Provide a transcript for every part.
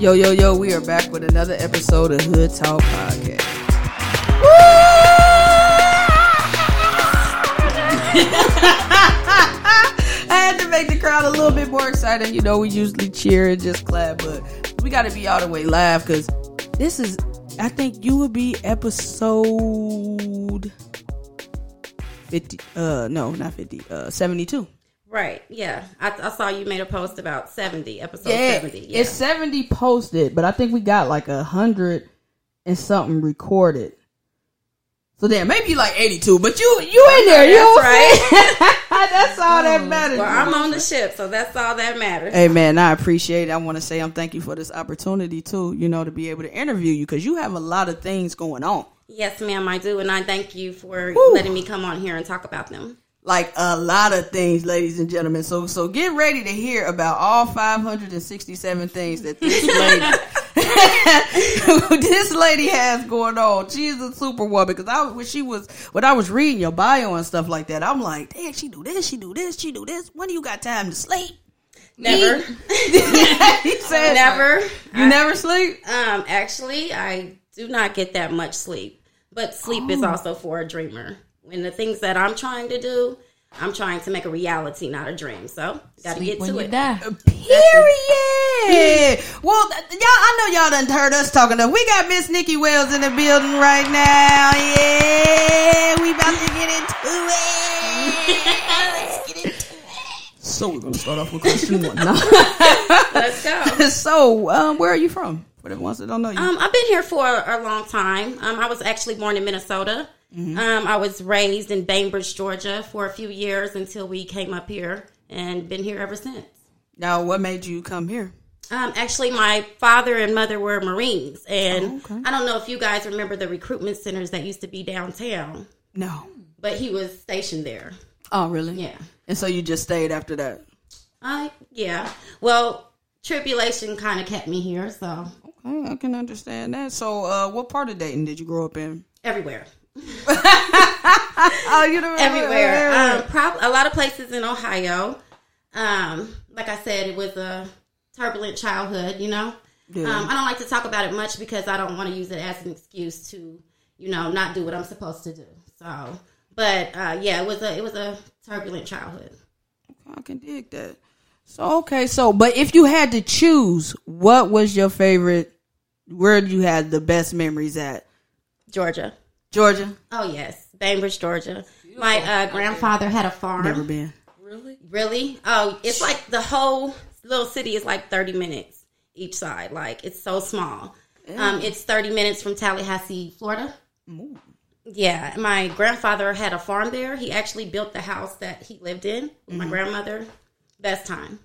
Yo, yo, yo, we are back with another episode of Hood Talk Podcast. I had to make the crowd a little bit more excited. You know, we usually cheer and just clap, but we got to be all the way live because this is, I think you would be episode 50, uh, no, not 50, uh, 72. Right. Yeah. I, I saw you made a post about 70, episode Yeah, 70. Yeah. it's 70 posted, but I think we got like a hundred and something recorded. So then maybe like 82, but you you in there, you know That's what I'm saying? That's all that oh, matters. well, I'm on the ship, so that's all that matters. Hey man, I appreciate it. I want to say I'm thank you for this opportunity too, you know, to be able to interview you because you have a lot of things going on. Yes, ma'am, I do. And I thank you for Woo. letting me come on here and talk about them. Like a lot of things, ladies and gentlemen. So so get ready to hear about all 567 things that this lady this lady has going on. She is a superwoman because I when she was when I was reading your bio and stuff like that, I'm like, damn, she do this, she do this, she do this. When do you got time to sleep? Never. he said, Never. You never sleep? Um, actually, I do not get that much sleep, but sleep is Oh. also for a dreamer. And the things that I'm trying to do, I'm trying to make a reality, not a dream. So, got to get when to you it. die. Period. Well, th- y'all, I know y'all done heard us talking. To, we got Miss Nikki Wells in the building right now. Yeah, we about to get into it. Let's get into it. So we're gonna start off with question one. No. Let's go. so, um, where are you from? For the ones that don't know you. Um, I've been here for a long time. Um, I was actually born in Minnesota. Mm-hmm. Um, I was raised in Bainbridge, Georgia, for a few years until we came up here, and been here ever since. now, what made you come here? Um, actually, my father and mother were Marines, and Oh, okay. I don't know if you guys remember the recruitment centers that used to be downtown, No. but he was stationed there. Oh, really? Yeah. And so you just stayed after that. Uh, yeah. Well, tribulation kind of kept me here, so Okay, I can understand that. So, uh, what part of Dayton did you grow up in? everywhere. Oh, you know, everywhere. Um, prob- a lot of places in Ohio. Um, like I said, it was a turbulent childhood. You know, Yeah. um, I don't like to talk about it much because I don't want to use it as an excuse to, you know, not do what I'm supposed to do. So, but uh, yeah, it was a it was a turbulent childhood. I can dig that. So okay, so but if you had to choose, what was your favorite? Where you had the best memories at? Georgia. Georgia. Oh yes, Bainbridge, Georgia. My uh, grandfather had a farm. Never been. Really? Really? Oh, it's like the whole little city is like 30 minutes each side. Like it's so small. Um, it's 30 minutes from Tallahassee, Florida. Yeah, my grandfather had a farm there. He actually built the house that he lived in with my grandmother. Best time.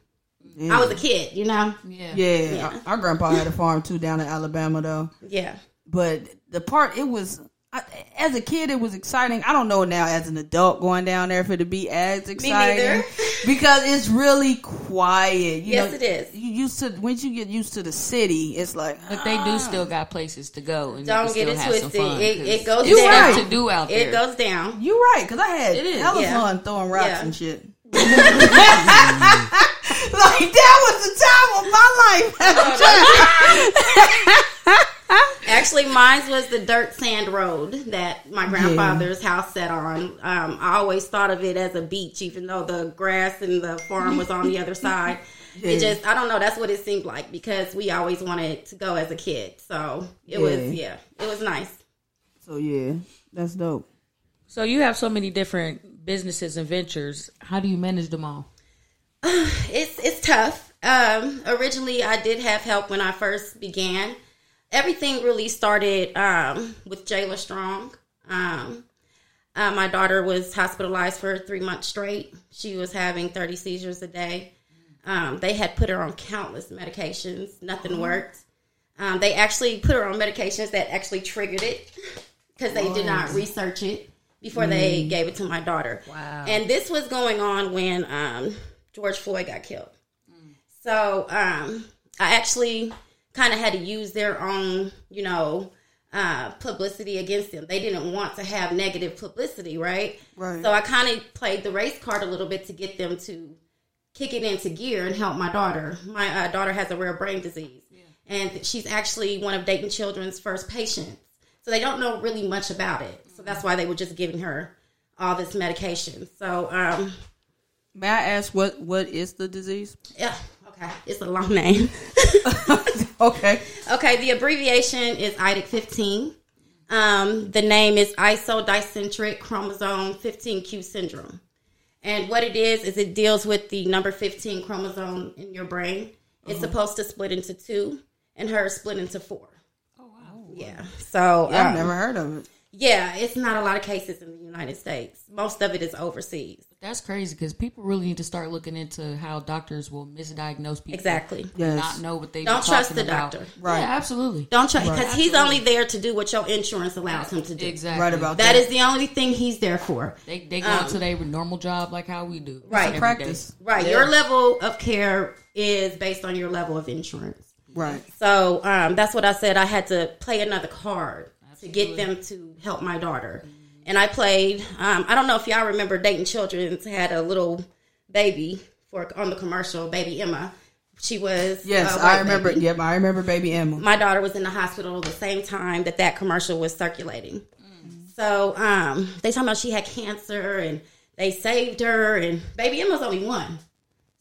I was a kid, you know. Yeah. Yeah, Yeah. Our, our grandpa had a farm too down in Alabama though. Yeah. But the part it was. I, as a kid, it was exciting. I don't know now as an adult going down there if it'd be as exciting neither. because it's really quiet. You Yes, know, it is. You used to once you get used to the city, it's like But they do ah. still got places to go, and Don't you get can it still have some twisted. fun. It goes You down. right. stuff to do out there. It goes down. You right, because I had It is. hella Yeah. fun throwing rocks Yeah. and shit. like that was the time of my life. Oh, Actually, mine was the dirt sand road that my grandfather's house sat on. Um, I always thought of it as a beach, even though the grass and the farm was on the other side. It just, I don't know, that's what it seemed like because we always wanted to go as a kid. So it was, Yeah. yeah, it was nice. so yeah, that's dope. So you have so many different businesses and ventures. How do you manage them all? It's it's tough. Um, originally, I did have help when I first began. Everything really started um, with Jayla Strong. Um, uh, my daughter was hospitalized for three months straight. She was having 30 seizures a day. Um, they had put her on countless medications. Nothing worked. Um, they actually put her on medications that actually triggered it because they did not research it before they gave it to my daughter. Wow. And this was going on when um, George Floyd got killed. So um, I actually kind of had to use their own, you know, uh, publicity against them. They didn't want to have negative publicity, right? Right. So I kind of played the race card a little bit to get them to kick it into gear and help my daughter. My uh, daughter has a rare brain disease. and she's actually one of Dayton Children's first patients. So they don't know really much about it. So that's why they were just giving her all this medication. So um, May I ask what what is the disease? yeah, okay, it's a long name. okay. Okay, the abbreviation is IDIC 15. Um, the name is isodicentric chromosome 15q syndrome. And what it is, is it deals with the number 15 chromosome in your brain. It's supposed to split into two, and hers split into four. Oh, wow. Yeah. So, I've um, never heard of it. Yeah, it's not a lot of cases in the United States. Most of it is overseas. That's crazy because people really need to start looking into how doctors will misdiagnose people. Exactly. Yes. Not know what they Don't trust talking the about. doctor. Right. Yeah, absolutely. Don't try, because he's only there to do what your insurance allows him to do. Exactly. Right about That is the only thing he's there for. They they go to their normal job like how we do. Right. Every practice. day. Right. Your level of care is based on your level of insurance. Right. So um, that's what I said. I had to play another card to get them to help my daughter. And I played. Um, I don't know if y'all remember Dayton Children's had a little baby for on the commercial, baby Emma. She was Yes, I remember. baby. Yep, I remember Baby Emma. My daughter was in the hospital the same time that that commercial was circulating. So um, they talking about she had cancer and they saved her, and baby Emma's only one.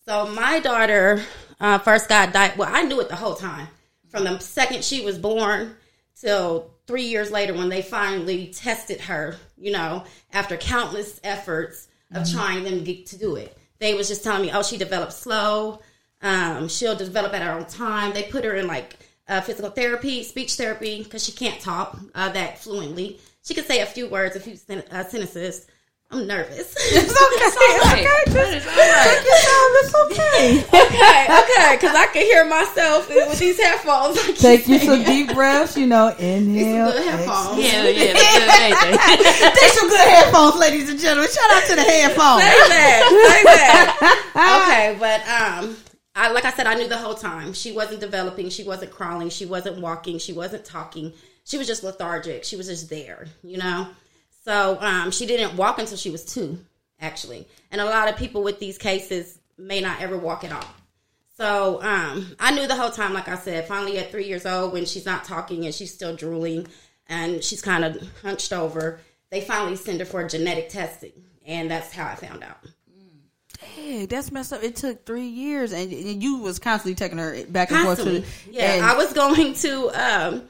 So my daughter uh, first got died. Well, I knew it the whole time from the second she was born till three years later when they finally tested her. You know, after countless efforts of trying them to, to do it, they was just telling me, "Oh, she developed slow. Um, she'll develop at her own time." They put her in like uh, physical therapy, speech therapy, because she can't talk uh, that fluently. She could say a few words, a few sen- uh, sentences. I'm nervous. It's okay, It's okay, just take your time. It's okay. okay, okay, because I can hear myself with these headphones. I Take you some deep breaths. You know, inhale. Good headphones. Yeah, yeah, that's good. Take some good headphones, ladies and gentlemen. Shout out to the headphones. Say that, say that. okay, but um, I like I said, I knew the whole time she wasn't developing, she wasn't crawling, she wasn't walking, she wasn't talking. She was just lethargic. She was just there, you know. So um, she didn't walk until she was two, actually. And a lot of people with these cases may not ever walk at all. So um, I knew the whole time, like I said, finally at three years old, when she's not talking and she's still drooling and she's kind of hunched over, they finally send her for genetic testing. And that's how I found out. Hey, that's messed up. It took three years, and, you was constantly taking her back and Constantly. forth. To, Yeah, and- I was going to um,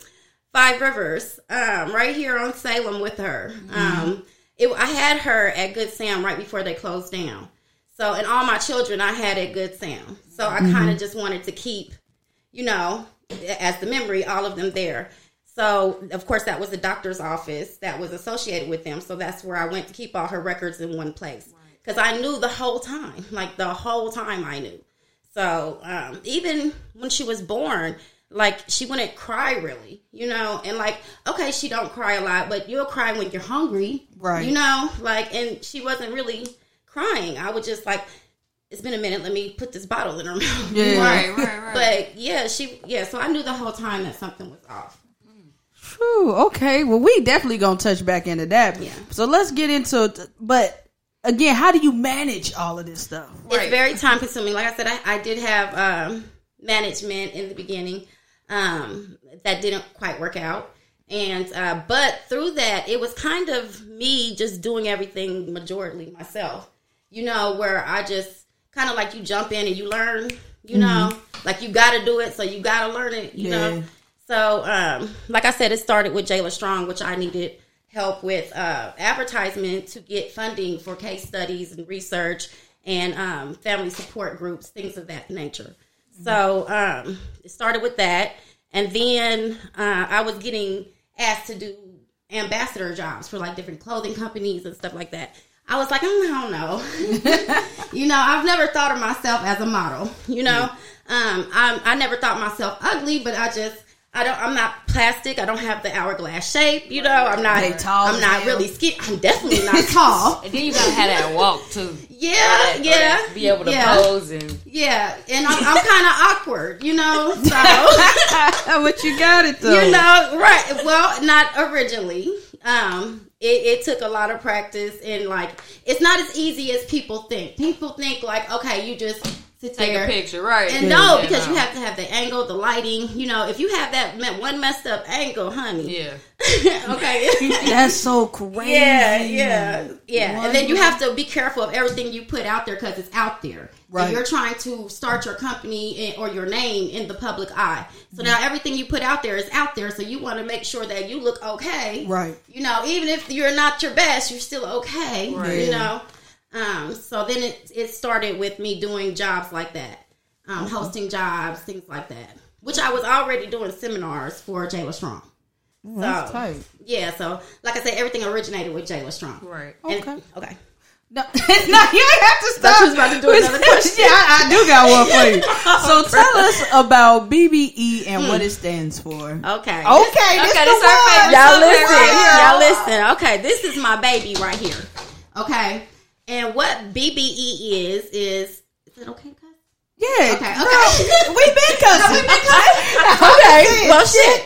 Five Rivers, um, right here on Salem with her. Um, it, I had her at Good Sam right before they closed down. So, and all my children I had at Good Sam. So I kind of just wanted to keep, you know, as the memory, all of them there. So, of course, that was the doctor's office that was associated with them. So that's where I went to keep all her records in one place. Because I knew the whole time, like the whole time I knew. So um, even when she was born, like she wouldn't cry really, you know, and like okay, she don't cry a lot, but you'll cry when you're hungry, Right. You know, like and she wasn't really crying. I would just like, it's been a minute. Let me put this bottle in her mouth. Yeah. Right, right, right. But yeah, she yeah. So I knew the whole time that something was off. Phew, okay, well, we definitely gonna touch back into that. Yeah. So let's get into. But again, how do you manage all of this stuff? It's very time consuming. Like I said, I, I did have um, management in the beginning um, that didn't quite work out. And uh, but through that, it was kind of me just doing everything majorly myself. You know, where I just kind of like you jump in and you learn. You know, like you got to do it, so you got to learn it. You Yeah. know, so um, like I said, it started with Jayla Strong, which I needed help with uh, advertisement to get funding for case studies and research and um, family support groups, things of that nature. So um, it started with that, and then uh, I was getting asked to do ambassador jobs for like different clothing companies and stuff like that. I was like, "Mm, I don't know. you know, I've never thought of myself as a model. You know, um, I'm, I never thought myself ugly, but I just. I don't. I'm not plastic. I don't have the hourglass shape. You know. I'm not. They tall I'm not really skinny. I'm definitely not tall. And then you gotta have that walk too. Yeah, yeah. Be able to yeah. pose and Yeah, and I'm, I'm kind of awkward, you know. So what you got it though? you know, right? Well, not originally. Um, it, it took a lot of practice, and like, it's not as easy as people think. People think like, okay, you just sit Take there a picture, right? and Yeah, no, yeah, because no. you have to have the angle, the lighting. You know, if you have that one messed up angle, honey. Yeah. okay. That's so crazy. Yeah, yeah, yeah. One And then you have to be careful of everything you put out there because it's out there. Right. And you're trying to start your company in, or your name in the public eye. So mm-hmm. now everything you put out there is out there. So you want to make sure that you look okay. Right. You know, even if you're not your best, you're still okay. Right. You know. Um, so then it it started with me doing jobs like that, um, hosting jobs, things like that, which I was already doing seminars for Jayla Strong. That's So, tight. Yeah, so like I said, everything originated with Jayla Strong. Right. And- Okay. okay. No, no, you ain't have to stop. you was about to do another question. yeah, I, I do got one for you. So tell us about BBE and what it stands for. Okay, Okay. okay, this Okay, the this our favorite Y'all listen. right. Y'all listen. Okay, this is my baby right here. Okay. And what BBE is is is it okay, guys? Yeah, Okay, girl, okay. we've been cussing. Okay. Well, shit.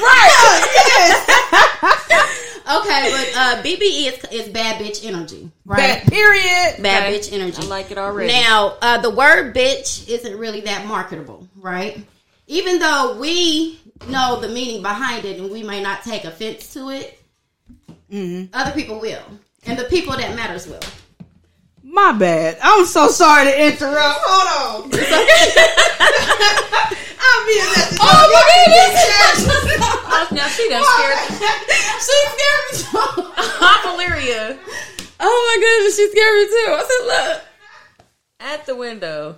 right. yes. Okay, but uh, BBE is is bad bitch energy, right? Bad, period. Bad Okay. bitch energy. I like it already. Now, uh, the word bitch isn't really that marketable, right? Even though we know the meaning behind it and we may not take offense to it, other people will. And the people that matters will. My bad. I'm so sorry to interrupt. Hold on. I'm being messy. Oh my goodness! Oh, now she done scared. she scared me too. I'm Valeria Oh my goodness, she scared me too. I said, look. at the window.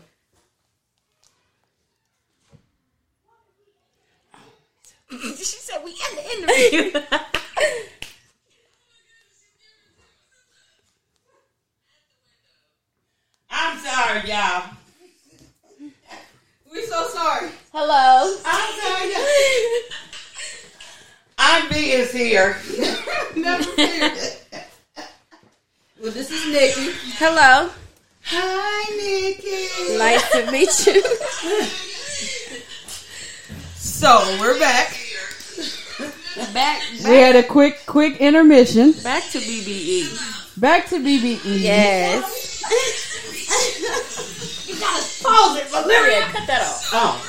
she said we in the interview. Sorry, y'all. We so sorry. Hello. I'm sorry. I'm B is here. Never fear. well, this is Nikki. Hello. Hi, Nikki. Nice to meet you. So we're back. back, We had a quick, quick intermission. back to BBE. Back to BBE. Yes. Pause it, Valeria. cut that off. Oh,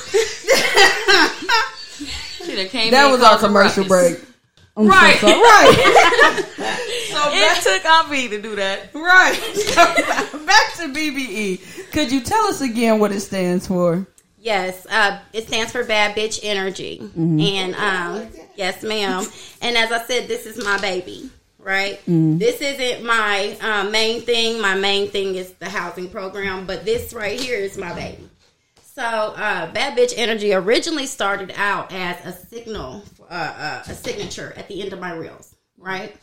She done came That was our commercial ruckus. break. I'm Right. So sorry. Right. so It took on me to do that. Right. Back to BBE. Could you tell us again what it stands for? Yes, uh, it stands for Bad Bitch Energy, and um, yes, ma'am. And as I said, this is my baby, right? This isn't my uh, main thing. My main thing is the housing program, but this right here is my baby. So, uh, Bad Bitch Energy originally started out as a signal, uh, uh, a signature at the end of my reels, right?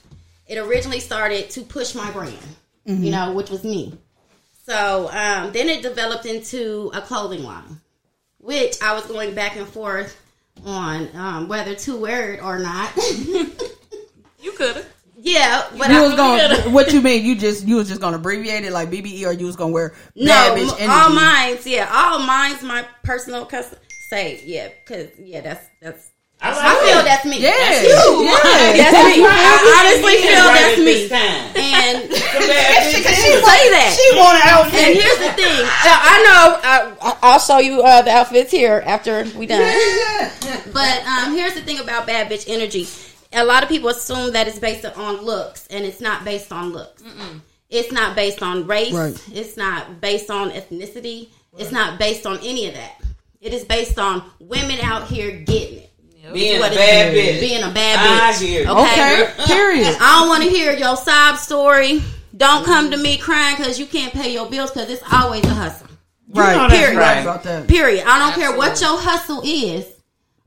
It originally started to push my brand, you know, which was me. So um, then it developed into a clothing line, which I was going back and forth on um, whether to wear it or not. You could have. Yeah, but You I was going. What you mean? You just you was just going to abbreviate it like BBE, or you was going to wear no, bad bitch energy? all mine's yeah, all mine's my personal custom. Say yeah, because yeah, that's that's. I, like I feel it. that's me. Yeah, That's you. yeah. That's me. I honestly feel Right that's me. And The bad she say that. She want an outfit. And here's the thing. I know. I, I'll show you uh, the outfits here after we done. But um, here's the thing about bad bitch energy. A lot of people assume that it's based on looks, and it's not based on looks. It's not based on race. Right. It's not based on ethnicity. It's not based on any of that. It is based on women out here getting it. Being a What it bad is. bitch. Being a bad I bitch. hear you. Okay. Okay. Period. I don't want to hear your sob story. Don't come to me crying because you can't pay your bills because it's always a hustle. Right. know Period. right. Period. I don't care what your hustle is.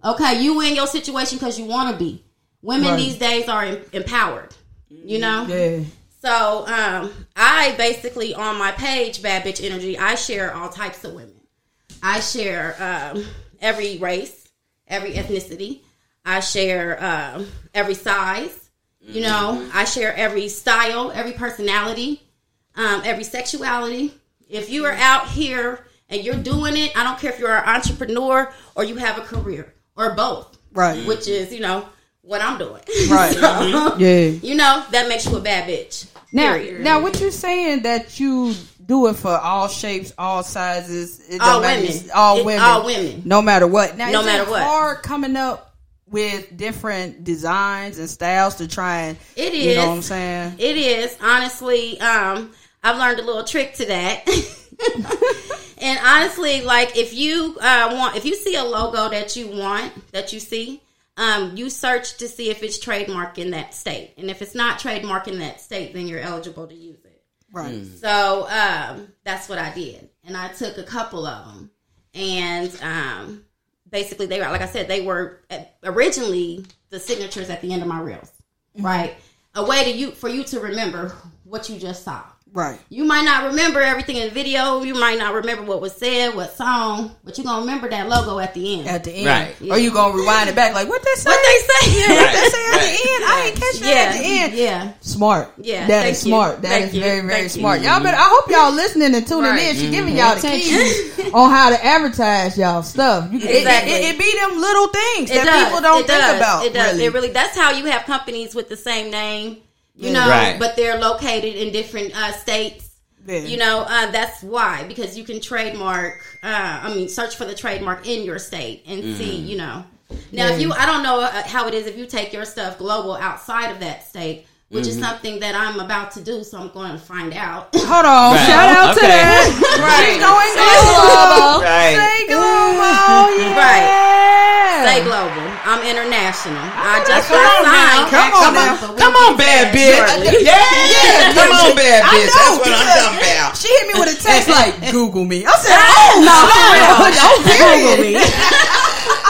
Okay, you in your situation because you want to be. Women Right. these days are em- empowered. You know. Yeah. So um, I basically on my page, Bad Bitch Energy, I share all types of women. I share um, every race, every ethnicity. I share um, every size. You know, I share every style, every personality, um, every sexuality. If you are out here and you're doing it, I don't care if you're an entrepreneur or you have a career or both, Right. which is you know what I'm doing. Right. So, Yeah. you know that makes you a bad bitch. Now, Period. now, what you're saying that you do it for all shapes, all sizes, All don't matter. women. All It- women, all women. no matter what. Now, No matter what. hard coming up with different designs and styles to try and it is. You know what I'm saying? It is honestly. Um, I've learned a little trick to that. and honestly, like if you uh, want, if you see a logo that you want, that you see, um, you search to see if it's trademark in that state, and if it's not trademark in that state, then you're eligible to use it. Right. So um, that's what I did, and I took a couple of them, and um, basically they were like I said, they were uh, originally the signatures at the end of my reels, right? A way to you for you to remember what you just saw. Right. You might not remember everything in the video. You might not remember what was said, what song, but you're gonna remember that logo at the end. At the end. Right. Or you gonna rewind it back like what they say? what they say? Yeah, what they say at the end? I ain't catch that yeah, at the end. yeah. Smart. Yeah, that thank is you. smart. That Thank is you. very, very Thank smart. Y'all better. I hope y'all listening and tuning Right. in. She giving mm-hmm. y'all the keys on how to advertise y'all stuff. You, it- Exactly. It, it, it be them little things It that does. people don't it think does. about. It does. Really. It really. That's how you have companies with the same name, you know, Right. but they're located in different uh, states. Yeah. You know, uh, that's why because you can trademark. Uh, I mean, search for the trademark in your state and see. You know, now if you, I don't know uh, how it is if you take your stuff global outside of that state, which is mm-hmm. something that I'm about to do. So I'm going to find out. Hold on. Right. Shout out to Okay. that. She's going global. Right. Say global. Yeah. Right. Stay global. I'm international. I just Come got on now. signed. Come on now. Come on, bad there bitch. Yeah, Yeah, come on, bad bitch. That's what I'm because talking about. She hit me with a text like, Google me. I said, oh, no, for real. Don't Google me.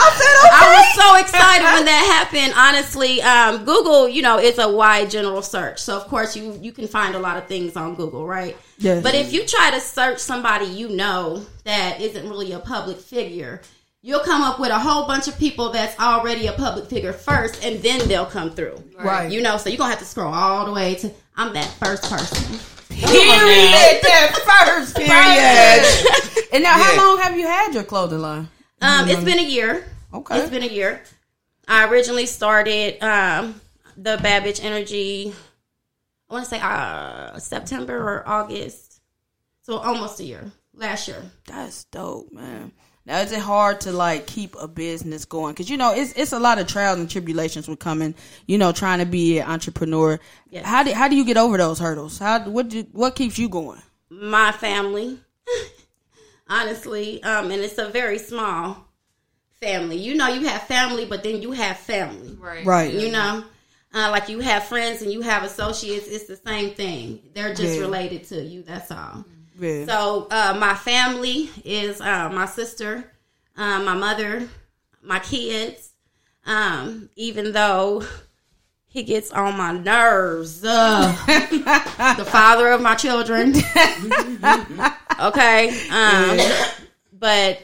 I said, I was so excited when that happened. Honestly, um, Google, you know, is a wide general search, so of course you you can find a lot of things on Google, right? Yes. But if you try to search somebody you know that isn't really a public figure, you'll come up with a whole bunch of people that's already a public figure first, and then they'll come through. Right. You know, so you're gonna have to scroll all the way to I'm that first person. Period. That first period. and now, Yeah. how long have you had your clothing line? Um, it's been a year. Okay. It's been a year. I originally started um, the Bad Bitch Energy. I want to say uh, September or August, so almost a year. Last year. That's dope, man. Now, is it hard to like keep a business going? Because you know, it's it's a lot of trials and tribulations with coming. You know, trying to be an entrepreneur. Yes. How do how do you get over those hurdles? How what do, what keeps you going? My family, honestly, um, and it's a very small family. You know, you have family, but then you have family. Right. Right. You know, uh, like you have friends and you have associates. It's the same thing. They're just Yeah. related to you. That's all. Yeah. So uh, my family is uh, my sister, uh, my mother, my kids. Um, even though he gets on my nerves, uh, the father of my children. okay, um, but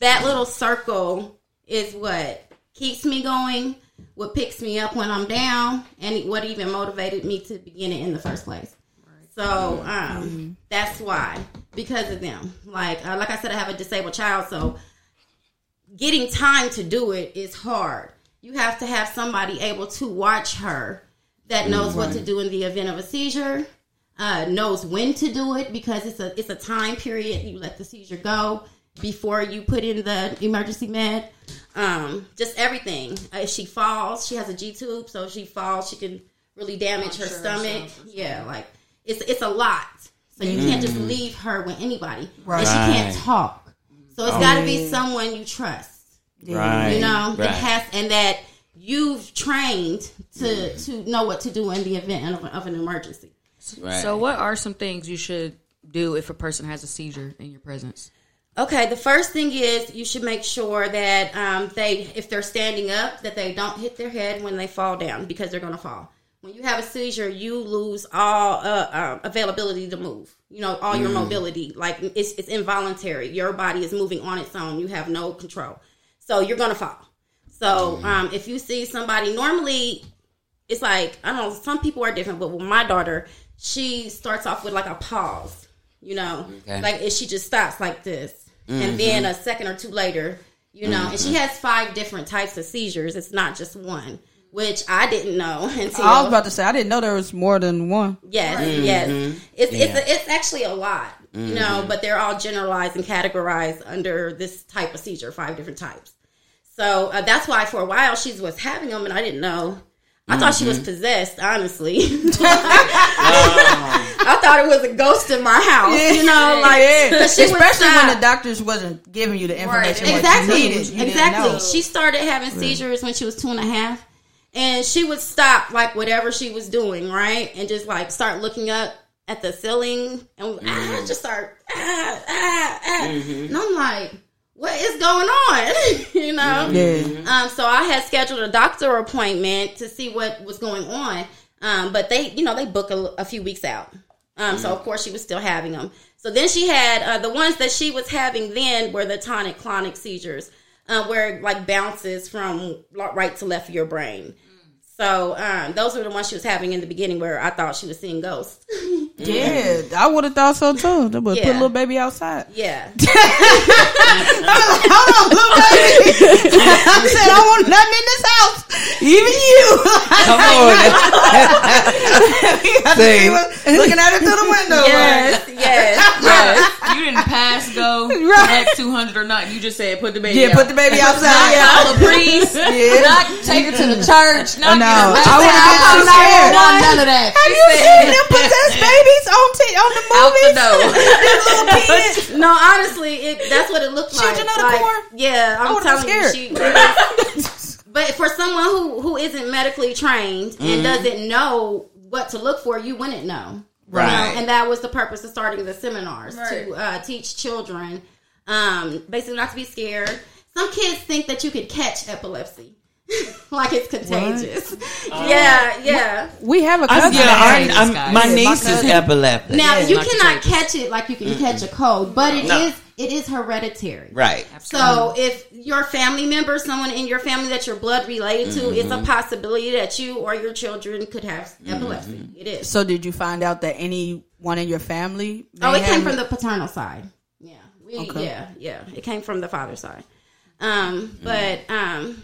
that little circle is what keeps me going. What picks me up when I'm down, and what even motivated me to begin it in the first place. So um, that's why, because of them. Like uh, like I said, I have a disabled child, so getting time to do it is hard. You have to have somebody able to watch her that knows what to do in the event of a seizure, uh, knows when to do it because it's a it's a time period. You let the seizure go before you put in the emergency med. Um, just everything. Uh, if she falls, she has a G tube, so if she falls, she can really damage her stomach. Yeah, like it's it's a lot. So you can't just leave her with anybody, Right. and she can't talk. So it's got to be someone you trust. Right. You know, Right. it has, and that you've trained to to know what to do in the event of, of an emergency. Right. So, what are some things you should do if a person has a seizure in your presence? Okay, the first thing is you should make sure that um, they, if they're standing up, that they don't hit their head when they fall down because they're going to fall. When you have a seizure, you lose all uh, uh, availability to move. You know, all your mobility. Like it's it's involuntary. Your body is moving on its own. You have no control, so you're going to fall. So um, if you see somebody, normally it's like I don't know. Some people are different, but with my daughter, she starts off with like a pause. You know, Okay. like if she just stops like this, and mm-hmm. then a second or two later, you know, and she mm-hmm. has five different types of seizures. It's not just one. which I didn't know until I was about to say I didn't know there was more than one. Yes, yes. It's it's mm-hmm. a, it's actually a lot, you know, but they're all generalized and categorized under this type of seizure, five different types. So uh, that's why for a while she was having them, and I didn't know. I thought she was possessed, honestly. I thought it was a ghost in my house, you know, like Yeah. 'cause she especially when the doctors wasn't giving you the information what exactly, you needed. You didn't exactly. know. She started having seizures when she was two and a half, and she would stop like whatever she was doing, right, and just like start looking up at the ceiling and ah, just start ah, ah, ah. and I'm like, what is going on, you know? Yeah. Um, so I had scheduled a doctor appointment to see what was going on. Um, but they, you know, they book a, a few weeks out. Um, so of course she was still having them. So then she had uh, the ones that she was having then were the tonic clonic seizures, uh, where it, like bounces from right to left of your brain. So um, those were the ones she was having in the beginning, where I thought she was seeing ghosts. Yeah, I would have thought so too. They would put a little baby outside. yeah, Hold on, little baby. I said I want nothing in this house, even you. Come on. See. looking at it through the window. yes, yes, yes. You didn't pass go Right. X two hundred or not. You just said put the baby. Yeah, out. put the baby outside. Not outside. call a priest. Yeah. Not take her to the church. Not No, I would have back. been so scared. None of that. Have you seen them possessed babies on t- on the Out movies? door. Them little kids. No, honestly, it, that's what it looked Shoot like. another Like, corn? Yeah, I I'm would've been telling you, she. but for someone who who isn't medically trained and doesn't know what to look for, you wouldn't know. You know? Right. And that was the purpose of starting the seminars Right. to uh, teach children, um, basically not to be scared. Some kids think that you could catch epilepsy, like it's contagious. Yeah, yeah. We have a cousin. yeah, that I, has- this I'm, my Yeah, my niece is cousin. epileptic. Now Yeah, you cannot contagious. catch it like you can catch a cold, but it is No. it is hereditary. right. So if your family member, someone in your family that you're blood related to, it's a possibility that you or your children could have epilepsy. It is. So did you find out that anyone in your family? Oh, may it came have from the paternal side. Yeah. We, Okay. Yeah, yeah. It came from the father's side. Um, but um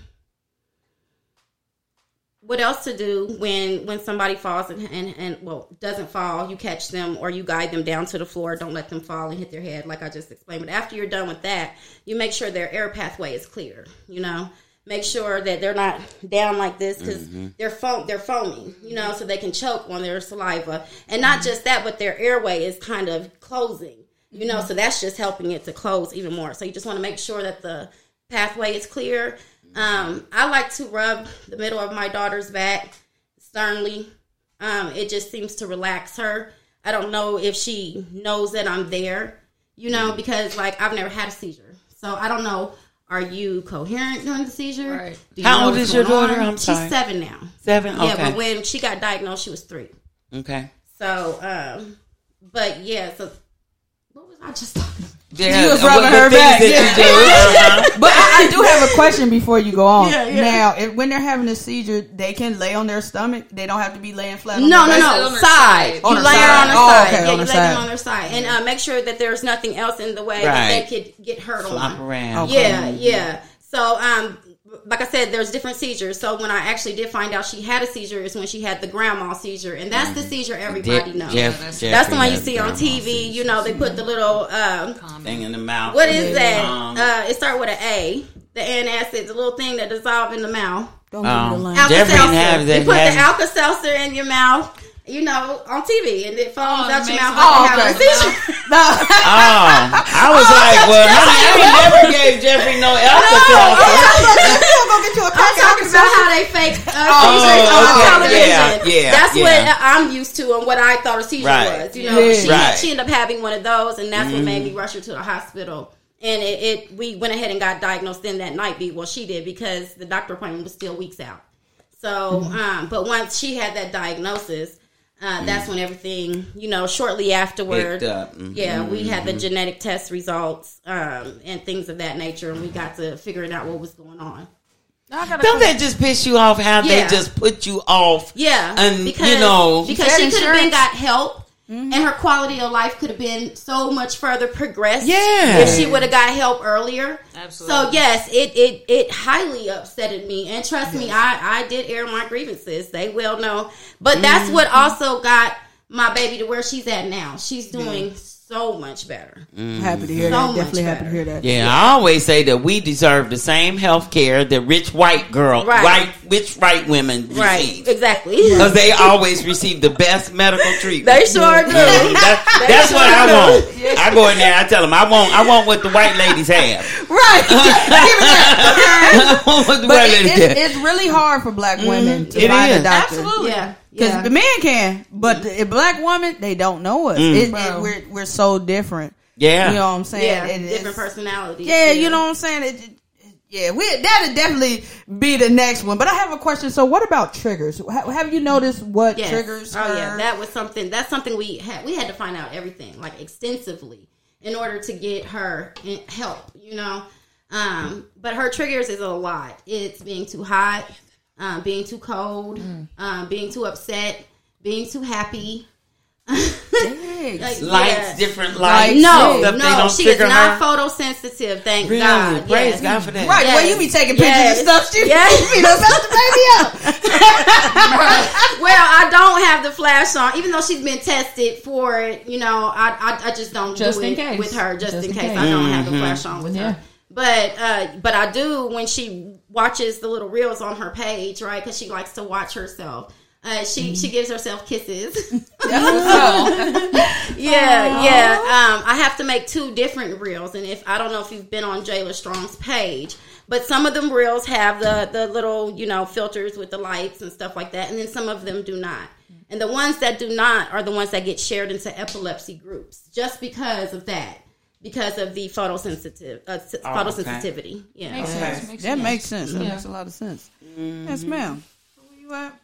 what else to do when when somebody falls and, and and well doesn't fall you catch them or you guide them down to the floor. Don't let them fall and hit their head like i just explained. But after you're done with that you make sure their air pathway is clear you know? Make sure that they're not down like this because mm-hmm. they're foam they're foaming you know so they can choke on their saliva. And not just that but their airway is kind of closing you know? Mm-hmm. So that's just helping it to close even more. So you just want to make sure that the pathway is clear um, i like to rub the middle of my daughter's back sternly um, it just seems to relax her i don't know if she knows that i'm there you know because like i've never had a seizure so i don't know are you coherent during the seizure Right. How old is your daughter? on? I'm she's sorry. seven now Seven? yeah but when she got diagnosed she was three okay. so um but yeah so what was i just talking about Yeah, You was rubbing her back, that you do, uh-huh. But I, I do have a question before you go on. Yeah, yeah. Now, if, when they're having a seizure, they can lay on their stomach. They don't have to be laying flat. On No, no, their back? no. on Side. side. On you lay her side. on their Oh, side. okay, yeah, you their lay them on their side, and uh, make sure that there's nothing else in the way Right. that they could get hurt Flop on. around. Okay. Yeah, yeah. So, um, like I said, there's different seizures. So when I actually did find out she had a seizure is when she had the grand mal seizure, and that's the seizure everybody Di- knows. Jeff- That's that's the one you see on TV. seizure. You know, they put the little um, thing in the mouth. what is that? Um, Uh, it starts with an A. The antacid, the little thing that dissolve in the mouth. Don't give the Um, line. Alka-Seltzer. have that. You put the Alka Seltzer in your mouth, you know, on TV, and it foams Oh, out your mouth it- like Oh, you're a okay. No. Oh, I was like, well, honey, I ain't never gave Jeffrey no Alka-Seltzer. you gonna go get you a I'm talking about how they fake uh, seizures Oh, on okay. television. Yeah, yeah, that's yeah. what I'm used to and what I thought a seizure Right. was. You know, Yeah. she, Right. she ended up having one of those, and that's what made me rush her to the hospital. And it, it, we went ahead and got diagnosed then that night. Be well, she did because the doctor appointment was still weeks out. So, um, but once she had that diagnosis, uh, that's when everything, you know, shortly afterward, Picked up. Mhm. yeah, we had the genetic test results um, and things of that nature, and we got to figuring out what was going on. Don't that just piss you off? How Yeah. they just put you off? Yeah, And, because you know- because she could have been got help. Mm-hmm. and her quality of life could have been so much further progressed Yeah. if she would have got help earlier. Absolutely. So yes, it it it highly upsetted me, and trust me, I I did air my grievances. They well know, but that's mm-hmm. what also got my baby to where she's at now. She's doing so much better. Happy to hear So that. much Definitely happy to hear that. Yeah, I always say that we deserve the same health care that rich white girl, Right. white rich white women Right, exactly. Because they always receive the best medical treatment. They sure do. Mm-hmm. That- that's what I want. I go in there. I tell them I want. I want what the white ladies have. Right. Give that. I want what the But white it, it's, it's really hard for black women mm-hmm. to It find is. a doctor. Absolutely. Yeah, Because yeah. the man can, but the a black woman, they don't know us. Mm. It, it, we're we're so different. Yeah. You know what I'm saying? yeah, It- different personalities. Yeah, you know what I'm saying. It, it- yeah, we that'd definitely be the next one. But I have a question. So, what about triggers? Ha- Have you noticed what Yes. triggers? Oh yeah, that was something. That's something we had. We had to find out everything like extensively in order to get her help. You know, um, but her triggers is a lot. It's being too hot, um, being too cold, Mm. um, being too upset, being too happy. Like, lights, yeah. different lights. No, no, she is not her. photosensitive. Thank Really? God. Praise yes. God for that. Right, well, you be taking pictures Yes. and stuff. She, Yes. she be done messed the baby up. well, I don't have the flash on, even though she's been tested for it. You know, I I, I just don't Just do in it case. with her, just, Just in in case. case. I don't have the flash on with Yeah. her. But uh, but I do when she watches the little reels on her page, right? Because she likes to watch herself. Uh, she she gives herself kisses. yeah, yeah. Um, I have to make two different reels, and if I don't know if you've been on Jayla Strong's page, but some of them reels have the the little you know filters with the lights and stuff like that, and then some of them do not. And the ones that do not are the ones that get shared into epilepsy groups, just because of that, because of the photosensitive uh, s- Oh, okay. photosensitivity. Yeah. Makes sense. Makes That sense. makes sense. That Yeah. makes a lot of sense. Yes, ma'am. Where you at?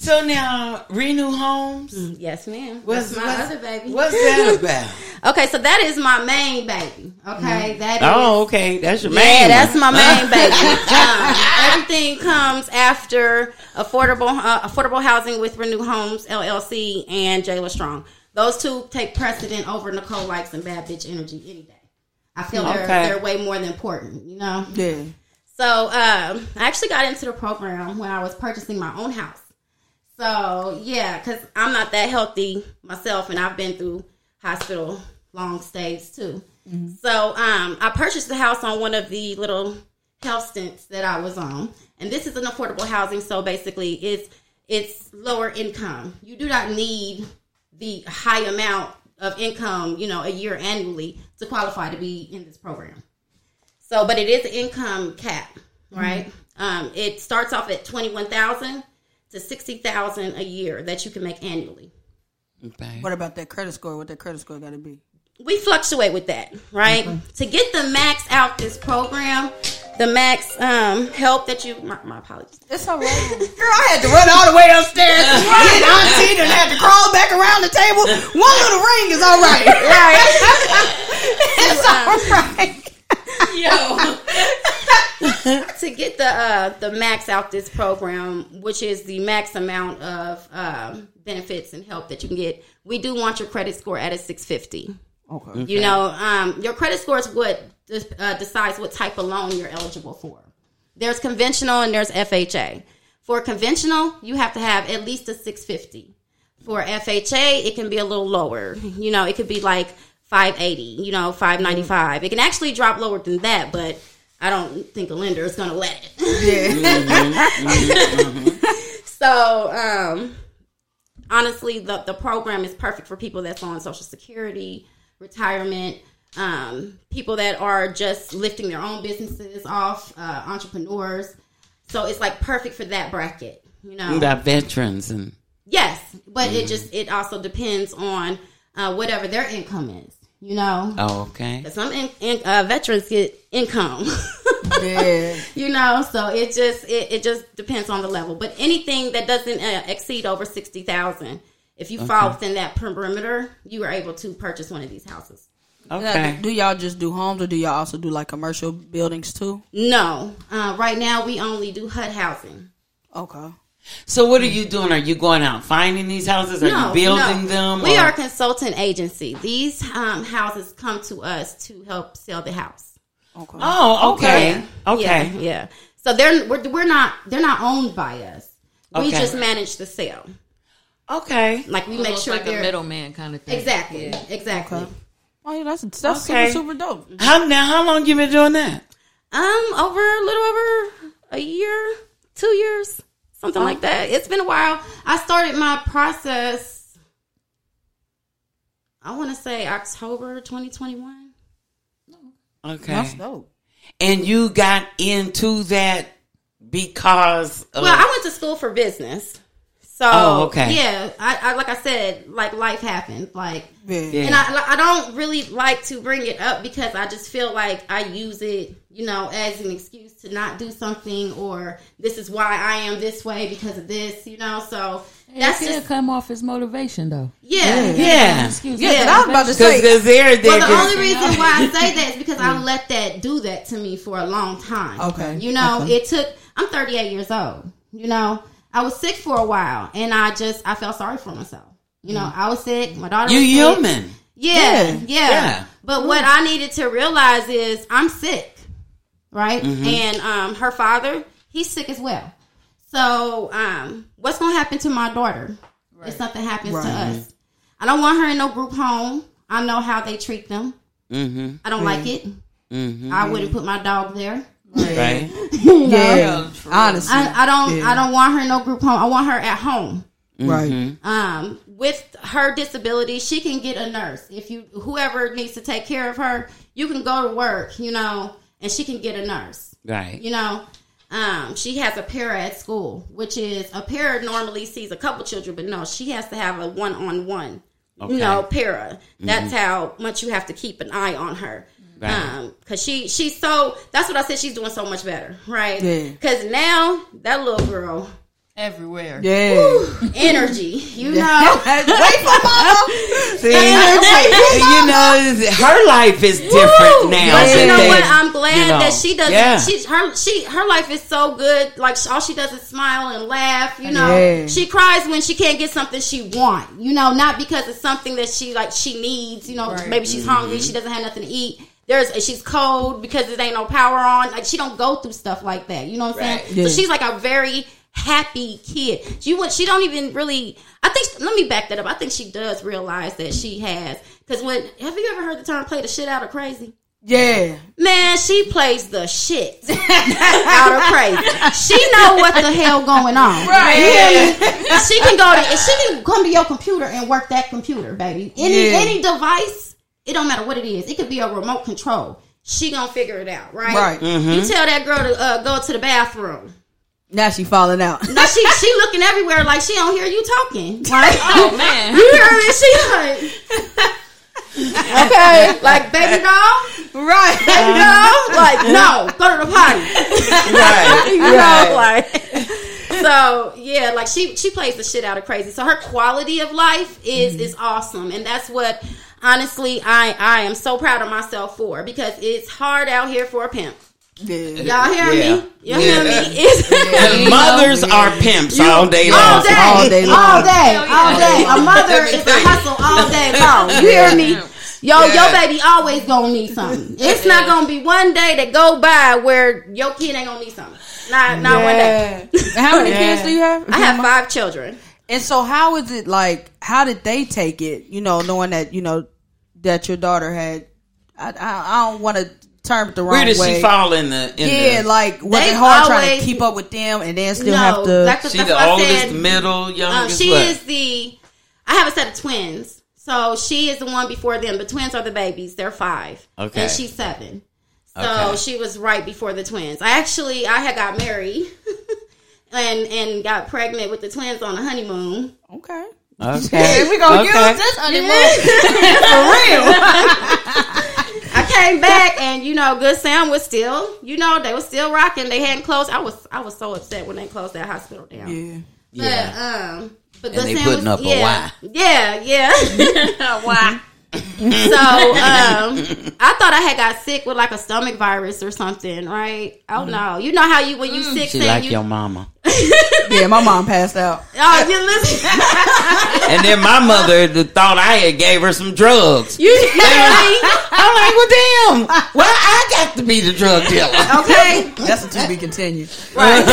So now, Renew Homes. Yes, ma'am. What's, That's my what's- other baby. What's that about? Okay, so that is my main baby. Okay, that is. Oh, okay. That's your Yeah, main. that's my main baby. Um, everything comes after affordable uh, affordable housing with Renew Homes LLC and Jayla Strong. Those two take precedent over Nicole Likes and Bad Bitch Energy any day. I feel they're they're way more than important. You know. Yeah. So um, I actually got into the program when I was purchasing my own house. So yeah, because I'm not that healthy myself, and I've been through hospital long stays too. So um, I purchased the house on one of the little health stints that I was on, and this is an affordable housing. So basically, it's it's lower income. You do not need the high amount of income, you know, a year annually to qualify to be in this program. So, but it is an income cap, right? Um, it starts off at twenty one thousand to sixty thousand a year that you can make annually. Okay. What about that credit score? What that credit score got to be? We fluctuate with that, right? To get the max out this program, the max um, help that you. My, my apologies. It's all right. Girl, I had to run all the way upstairs. Get auntie and had to crawl back around the table. One little ring is all right. right. it's all right. Yo. to get the uh, the max out this program, which is the max amount of um, benefits and help that you can get, we do want your credit score at a 650. Okay. You know, um, your credit score is what uh, decides what type of loan you're eligible for. There's conventional and there's FHA. For conventional, you have to have at least a 650. For FHA, it can be a little lower. You know, it could be like 580, you know, 595. It can actually drop lower than that, but I don't think a lender is going to let it. so, um, honestly, the, the program is perfect for people that's on Social Security, retirement, um, people that are just lifting their own businesses off, uh, entrepreneurs. So it's like perfect for that bracket, you know. You got veterans and Yes, but it just it also depends on uh, whatever their income is, you know. oh, okay. 'Cause Some in, in, uh, veterans get income. Yeah. you know so it just it, it just depends on the level but anything that doesn't uh, exceed over 60000 if you fall within that perimeter you are able to purchase one of these houses Okay. Do y'all just do homes or do y'all also do like commercial buildings too? no uh, right now we only do hut housing Okay. So what are you doing? Are you going out finding these houses? Are you building no. them? We or- are a consultant agency. These um, houses come to us to help sell the house. Okay. Oh, okay. Okay. Yeah, yeah. So they're we're, we're not they're not owned by us. We Okay. just manage the sale. Okay. Like we make Almost sure like a they're middleman kind of thing. exactly Yeah. exactly. Oh, yeah, that's that's Okay. super super dope. How now? How long you been doing that? Um, over a little over a year, two years, something like that. It's been a while. I started my process. I want to say October 2021. Okay. That's dope. And you got into that because of, Well, I went to school for business. So, Oh, okay. yeah, I, I like I said, like life happened, like, Yeah. Yeah. and I I don't really like to bring it up because I just feel like I use it, you know, as an excuse to not do something, or this is why I am this way because of this, you know. So That's that's it. just Come off as motivation though. yeah. yeah. Excuse Yeah, me. 'cause I was about to Because say. they're there. Well, the only reason why I say that is because I mm. let that do that to me for a long time. Okay. You know, Okay. it took, I'm 38 years old. You know, I was sick for a while and I just, I felt sorry for myself. You know, I was sick. My daughter you human. Yeah, Yeah. yeah. But what I needed to realize is I'm sick, right? Mm-hmm. And um, her father, he's sick as well. So um, what's going to happen to my daughter if something happens to us? I don't want her in no group home. I know how they treat them. Mm-hmm. I don't like it. Mm-hmm. I wouldn't put my dog there. Right. Yeah, honestly, I, I don't. Yeah. I don't want her in no group home. I want her at home. right. um, with her disability, she can get a nurse. If you whoever needs to take care of her, you can go to work, you know, and she can get a nurse. Right. You know, um, she has a para at school, which is a para normally sees a couple children, but no, she has to have a one on one. Okay. You know, para. That's how much you have to keep an eye on her. Right. Um, cause she she's so that's what I said she's doing so much better, right? Yeah. Cause now that little girl, Everywhere. Yeah. energy, you know. Wait for mama. See, you know, her life is different now. But you know what? I'm glad you know. that she doesn't. Yeah. She her she her life is so good. Like all she does is smile and laugh. You know, Yeah. she cries when she can't get something she want. You know, not because it's something that she like she needs. You know, maybe she's Mm-hmm. hungry. She doesn't have nothing to eat. There's she's cold because there ain't no power on. Like she don't go through stuff like that. You know what I'm Right. saying? Yeah. So she's like a very happy kid. She would she don't even really. I think let me back that up. I think she does realize that she has because when have you ever heard the term play the shit out of crazy? Yeah. Man, she plays the shit out of crazy. She know what the hell going on. Right. She can go to she can come to your computer and work that computer, baby. Any Yeah. any device, it don't matter what it is. It could be a remote control. She gonna figure it out, right? Right. You tell that girl to uh, go to the bathroom. Now she falling out. Now she she looking everywhere like she don't hear you talking. Like, Oh man. you hear me? She like okay, like baby doll, right. baby doll. Like no, go to the potty. Right. you know, like so yeah, like she she plays the shit out of crazy. So her quality of life is is awesome, and that's what honestly I I am so proud of myself for because it's hard out here for a pimp. Yeah. Y'all hear Yeah. me? Y'all hear me? It's And mothers are pimps all day long. all day, All day long. all day, all day. A mother is a hustle all day long. You hear me? Yo, Yeah. your baby always gonna need something. It's not gonna be one day that go by where your kid ain't gonna need something. Not not one day. How many Yeah. kids do you have? I have five children. And so, how is it like? How did they take it? You know, knowing that you know that your daughter had. I I, I don't want to term it the wrong way. Where did way. she fall in the? In Yeah, the, like was They it hard trying always- to keep up with them and then still no, have to? that's, she that's the oldest, said. middle, Um, youngest. she what? is the. I have a set of twins, so she is the one before them. The twins are the babies. They're five, Okay. and she's seven. So Okay. she was right before the twins. I actually I had got married and and got pregnant with the twins on a honeymoon. okay. Okay. we gonna okay. use this honeymoon for real. I came back and you know, Good Sam was still, you know, they were still rocking. They hadn't closed. I was I was so upset when they closed that hospital down. Yeah. But um, but And Good they Sam putting was, up a yeah, why. Yeah, yeah. why? so um, I thought I had got sick with like a stomach virus or something, right? Oh no, you know how you when you sick, She like you, your mama. Yeah, my mom passed out. oh you listen, And then my mother thought I had gave her some drugs. you, you hear me? I'm like, well, damn. Well, I got to be the drug dealer. Okay, That's a to be continued. right.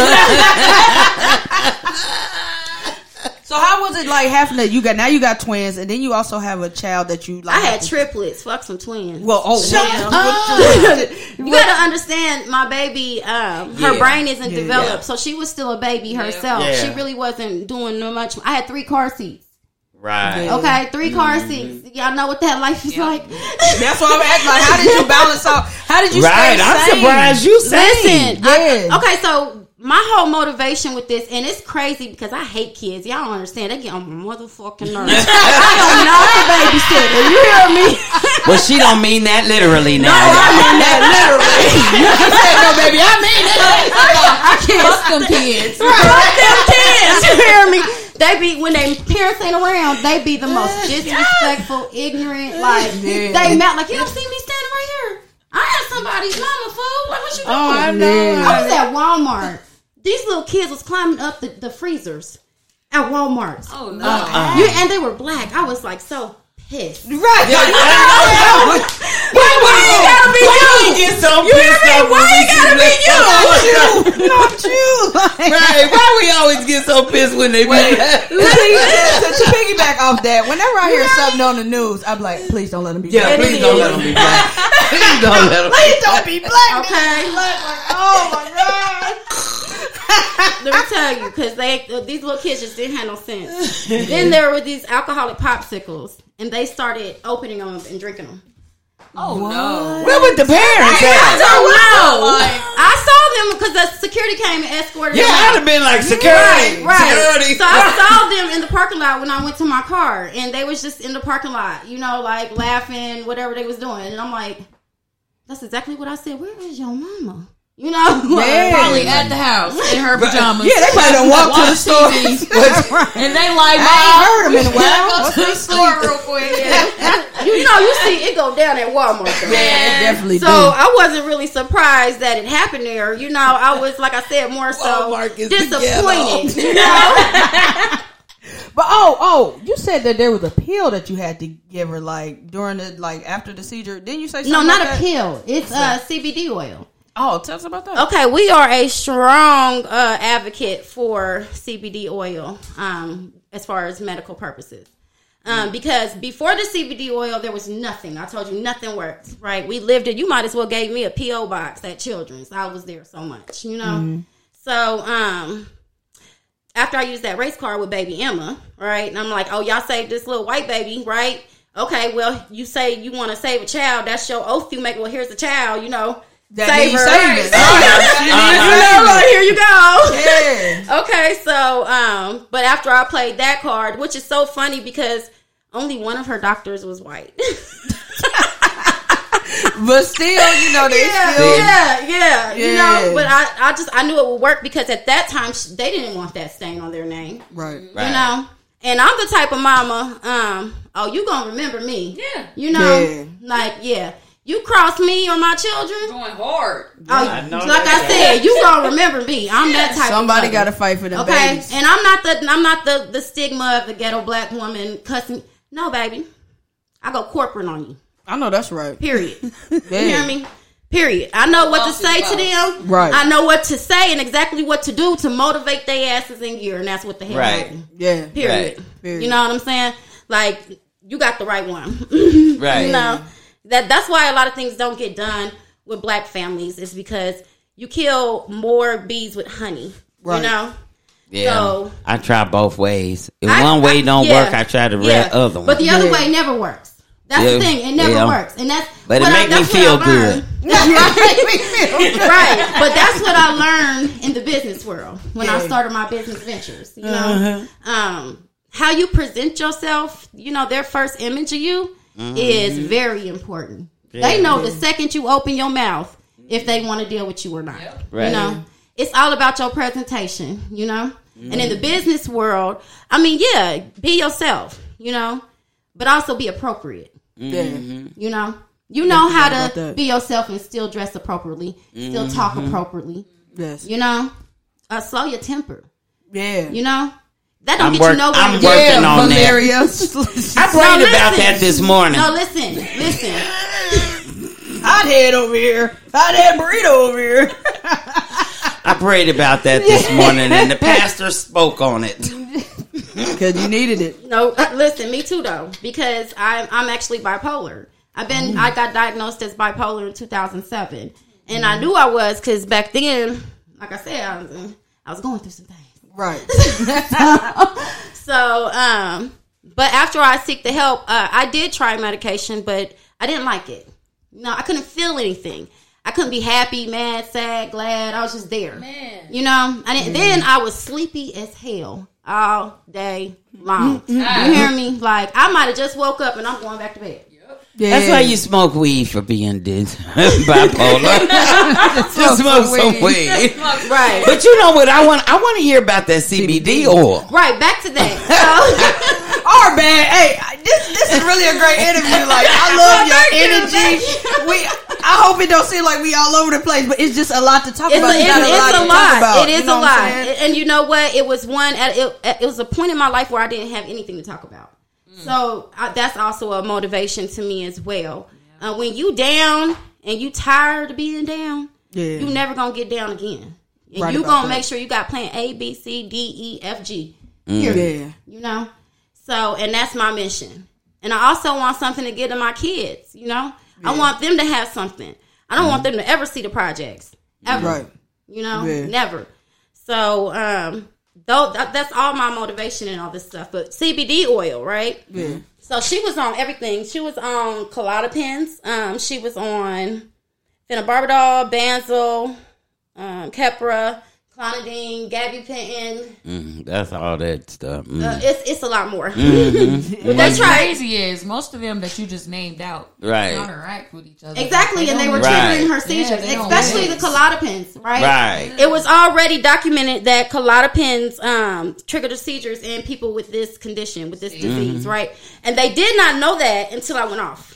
So how was it like having that? You got now you got twins, and then you also have a child that you like. I had triplets. Fuck some twins. Well, oh, Yeah. well, You gotta understand, my baby, um, her Yeah. brain isn't Yeah. developed, so she was still a baby herself. She really wasn't doing no much. I had three car seats. Right. Okay, 3 car Mm-hmm. seats. Y'all know what that life is like. That's why I'm asking. Like, how did you balance out? How did you? Right. stay I'm sane? surprised you saying. Listen, I- okay, so my whole motivation with this, and it's crazy because I hate kids. Y'all don't understand. They get on my motherfucking nerves. I am not know what the babysitter. You hear me? Well, she don't mean that literally now. I mean that literally. you said no, baby. I mean it. I can't. Fuck them kids. Fuck them kids. You hear me? They be when they parents ain't around. They be the most disrespectful, ignorant. Like Yeah. they mount like you don't see me standing right here. I am somebody's mama, fool. Like what you oh, doing? Oh, I know. I was at Walmart. These little kids was climbing up the, the freezers at Walmart. Oh no. Uh, uh-uh. You, and they were black. I was like so pissed. Right. Why, why you gotta be you? get so You hear me? Why you gotta be you? Not you. Like, Right. Why we always get so pissed when they be that? to, to piggyback off that, whenever I hear something on the news, I'm like, please don't let them be. Yeah, black. please don't let them be black. Please don't let them. Please don't be black. Okay. Oh my god. Let me tell you, because they these little kids just didn't have no sense. then there were these alcoholic popsicles, and they started opening them and drinking them. Oh no. Where would the parents I at? don't know. I saw them because the security came and escorted Yeah, them I'd have been like security, Right, right. security. So I saw them in the parking lot when I went to my car, and they was just in the parking lot, you know, like laughing, whatever they was doing, and I'm like, that's exactly what I said. Where is your mama? You know, Yeah. Probably at the house in her pajamas. Yeah, they probably don't walk to the store. And they like, I ain't heard them in a while. go What's to the store real quick. you know, you see it go down at Walmart. though. They definitely So do. I wasn't really surprised that it happened there. You know, I was like I said, more so Walmart is the disappointed. You know, But oh, oh, you said that there was a pill that you had to give her like during the like after the seizure. Didn't you say something? no, not like a that? pill. It's uh, CBD oil. Oh, tell us about that. Okay, we are a strong uh, advocate for CBD oil um, as far as medical purposes. Um, because before the CBD oil, there was nothing. I told you nothing worked. Right? We lived it. You might as well gave me a PO box at Children's. I was there so much. You know. So um, after I used that race car with baby Emma, right? And I'm like, oh, y'all saved this little white baby, right? Okay, well, you say you want to save a child. That's your oath you make. Well, here's the child. You know. That save means her. saving. You know, like, here you go. Yeah. Okay, so um, but after I played that card, which is so funny because only one of her doctors was white. But still, you know, they yeah, still. yeah, yeah, You know, but I, I just I knew it would work because at that time sh- they didn't want that stain on their name. Right. Right. You know, and I'm the type of mama. Um, oh, you gonna remember me? Yeah. You know, Yeah. like yeah, you cross me or my children. Going hard. Oh, I know like. I said, you gonna remember me. I'm that type. Somebody of got to fight for them Okay, babies. and I'm not the I'm not the the stigma of the ghetto black woman cussing. No, baby, I go corporate on you. I know that's right. Period. Yeah. You hear me? Period. I know what to say to them. Right. I know what to say and exactly what to do to motivate their asses in gear, and that's what the hell. Right. happened. Yeah. Period. Right. Period. You know what I'm saying? Like you got the right one. Right. You know that that's why a lot of things don't get done with black families is because you kill more bees with honey. Right. You know. Yeah. So- I try both ways. If I- one way I- don't yeah. work, I try the Yeah. other one. But the other Yeah. way never works. That's Yeah. the thing. It never Yeah. works, and that's. But it what make me feel good. right, but that's what I learned in the business world when I started my business ventures. You know, um, how you present yourself. You know, their first image of you is very important. They know the second you open your mouth if they want to deal with you or not. Right. You know, it's all about your presentation. You know, and in the business world, I mean, yeah, be yourself. You know, but also be appropriate. Yeah. Mm-hmm. You know, you know how to be yourself and still dress appropriately, still talk appropriately. Yes. You know, uh, slow your temper. Yeah. You know, that don't I'm get work- you nowhere. I'm in working yeah, on that. I prayed No, about that this morning. No, listen, listen. Hot head over here. Hot head burrito over here. I prayed about that this morning, and the pastor spoke on it. Because you needed it. No, uh, listen, me too though, because I'm I'm actually bipolar. I've been I got diagnosed as bipolar in 2007, and I knew I was because back then, like I said, I was I was going through some things. Right. So, um, but after I seek the help, uh, I did try medication, but I didn't like it. No, I couldn't feel anything. I couldn't be happy, mad, sad, glad. I was just there. Man. You know, I didn't, then I was sleepy as hell all day long. you hear me? Like I might have just woke up and I'm going back to bed. Yeah. That's why you smoke weed for being dis- bipolar. Just smoke some weed. Right. But you know what? I want I want to hear about that CBD oil. Right, back to that. So, Our bad. Hey, this this is really a great interview. Like I love your Thank you, energy. We I hope it don't seem like we all over the place, but it's just a lot to talk it's about. a, You it's, got it's a talk lot. about, It is you know a lot. And you know what? It was one. At, it, it was a point in my life where I didn't have anything to talk about. So I, that's also a motivation to me as well. Uh, when you down and you tired of being down, Yeah. you never gonna get down again. And Right you gonna that. make sure you got plan A, B, C, D, E, F, G. Yeah. You know. So and that's my mission. And I also want something to give to my kids. You know, I want them to have something. I don't want them to ever see the projects ever. Right. You know, Yeah. never. So, um, though that, that's all my motivation and all this stuff. But CBD oil, right? Yeah. So she was on everything. She was on Klonopins. Um, she was on phenobarbital, Banzel, um, Keppra, Clonidine, Gabapentin. Mm, that's all that stuff. Mm. Uh, it's it's a lot more. Mm-hmm. but that's right. crazy is most of them that you just named out Right. counteract with each other. Exactly, and they were don't- Right. triggering her seizures, they don't especially the Klonopins, right? Right. It was already documented that Klonopins um, trigger the seizures in people with this condition, with this disease, right? And they did not know that until I went off.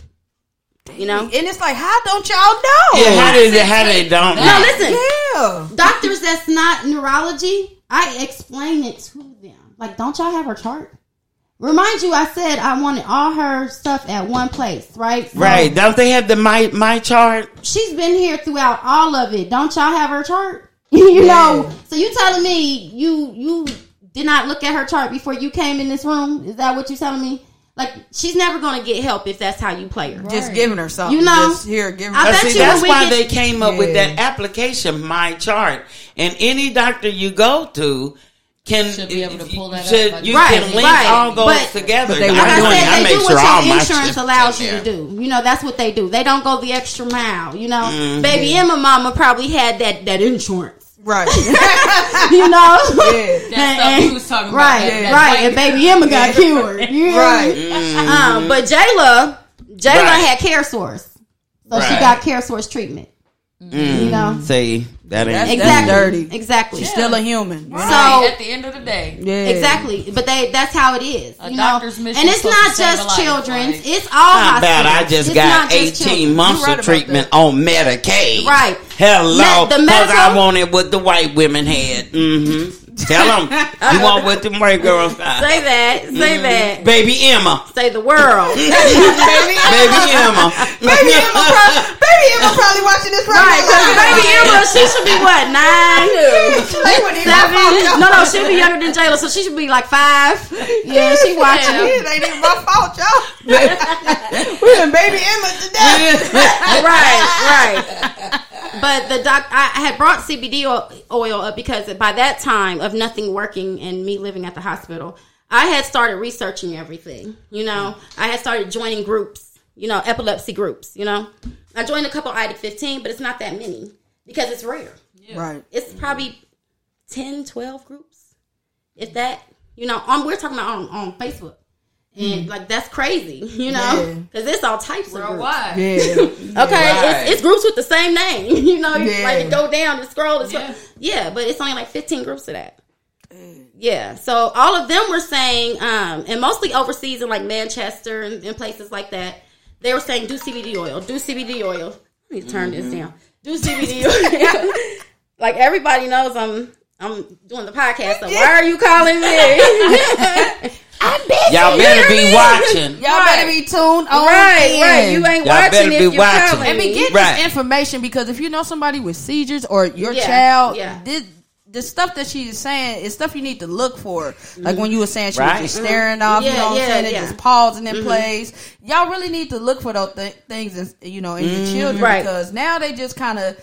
You know? And it's like, how don't y'all know? Yeah, how did they, how they don't? No, listen, Yeah. doctors that's not neurology, I explain it to them. Like, don't y'all have her chart? Remind you, I said I wanted all her stuff at one place, right? So Right? Don't they have the my my chart? She's been here throughout all of it. Don't y'all have her chart? you know. So you telling me you you did not look at her chart before you came in this room? Is that what you telling me? Like she's never gonna get help if that's how you play her. Just giving her something. You know, Just here, give her. I bet see, you that's when we why get- they came up with that application, My Chart, and any doctor you go to can Should be able to pull that up should- like you that. can link Right, all those but- together. But they I'm weren't Like I doing it. said, I they make do sure all what your my insurance shit's allows in you to there. do. You know, that's what they do. They don't go the extra mile. You know, Mm-hmm. baby Emma mama probably had that that insurance. Right. You know, yeah. That stuff you was talking about. right, that- that right. white- And baby Emma got cured. You hear? Right. Mm-hmm. Um, but Jayla, Jayla Right. had CareSource, so she got CareSource treatment. You know, See, that ain't That's- exactly, dirty. exactly. She's still a human. Right, So- at the end of the day, Yeah. Exactly, but they that's how it is. A you know? doctor's mission and it's not to save just life, children's; like- it's all How bad I just It's got not just 18 children. months right of about treatment on Medicaid. Right. Hello. Me- the Because I medical- wanted what the white women had. Mm-hmm. Tell them. you want what the white girls got. Say that, say mm-hmm. that, Baby Emma. say the world. baby, Baby Emma. baby Emma, pro- baby Emma probably watching this right, right, now. baby Emma, she should be what nine, They wouldn't even my fault, seven? No, no, she'll be younger than Jayla, so she should be like five. Yeah, she watching. It ain't even my fault, y'all. We're in baby Emma today. right, right. But the doc, I had brought CBD oil, oil up because by that time of nothing working and me living at the hospital, I had started researching everything. You know, I had started joining groups. You know, epilepsy groups. You know, I joined a couple IDIC15, but it's not that many because it's rare. Right. It's probably 10, 12 groups, if that. You know, on we're talking about on, on Facebook. And like that's crazy, you know, Yeah. because it's all types of groups. Yeah. Okay, Right. it's, it's groups with the same name. You know, you Yeah. like you go down and scroll and scroll. Yeah. Yeah, but it's only like 15 groups of that. Yeah, so all of them were saying, um, and mostly overseas in like Manchester and, and places like that, they were saying do CBD oil, do CBD oil. Let me turn this down. Do CBD oil. like everybody knows I'm I'm doing the podcast. So why are you calling me? Y'all better be watching. Y'all Right. better be tuned on right, in. right. You ain't Y'all watching better if be you're watching. calling and be me. getting Right. this information because if you know somebody with seizures or your Yeah, child, yeah. this, the stuff that she is saying is stuff you need to look for. Like when you were saying she Right. was just staring off, you know what yeah, I'm saying, and just pausing in mm-hmm. place. Y'all really need to look for those th- things, in, you know, in your mm. children Right. because now they just kind of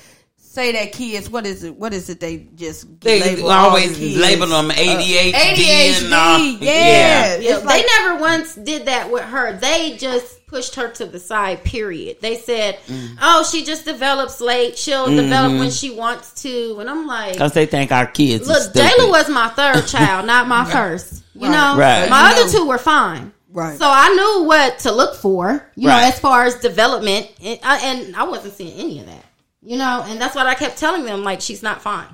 say that kids. What is it? What is it? They just They label always the kids. label them uh, ADHD, ADHD, and uh, all. yeah. Yeah, It's like- they never once did that with her. They just pushed her to the side. Period. They said, Mm. "Oh, she just develops late. She'll develop when mm-hmm. she wants to." And I'm like, Because they think our kids. "Look, are. Jayla was my third child, not my first. You know, Right. my You other know. two were fine." Right. So I knew what to look for, you Right. know, as far as development, and I, and I wasn't seeing any of that, you know, and that's what I kept telling them, like she's not fine.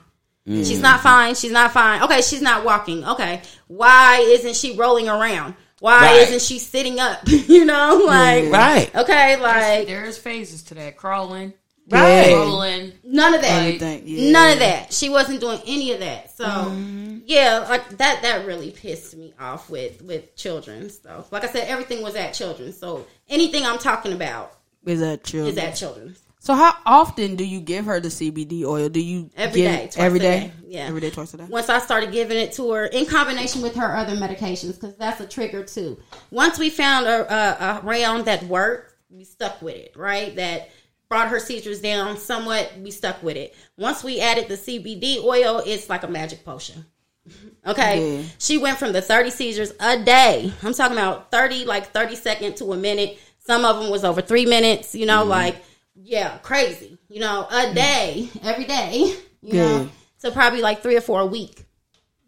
She's not fine. She's not fine. Okay, she's not walking. Okay, why isn't she rolling around? Why Right. isn't she sitting up? you know, like Right. okay, like There's phases to that. Crawling, Right. rolling. none of that. Everything, yeah. None of that. She wasn't doing any of that. So Mm-hmm. yeah, like that. That really pissed me off with with children. So like I said, everything was at children. So anything I'm talking about is that true? is at children. So how often do you give her the CBD oil? Do you Every give day, every a day? day. Yeah. every day, twice a day. Once I started giving it to her in combination with her other medications, because that's a trigger too. Once we found a, a, a round that worked, we stuck with it. Right, that brought her seizures down somewhat. We stuck with it. Once we added the CBD oil, it's like a magic potion. Okay. Yeah. She went from the 30 seizures a day. I'm talking about 30, like 30 second to a minute. Some of them was over three minutes, you know, mm-hmm. like, yeah, crazy. You know, a mm. day, every day, you Yeah. know, so probably like three or four a week.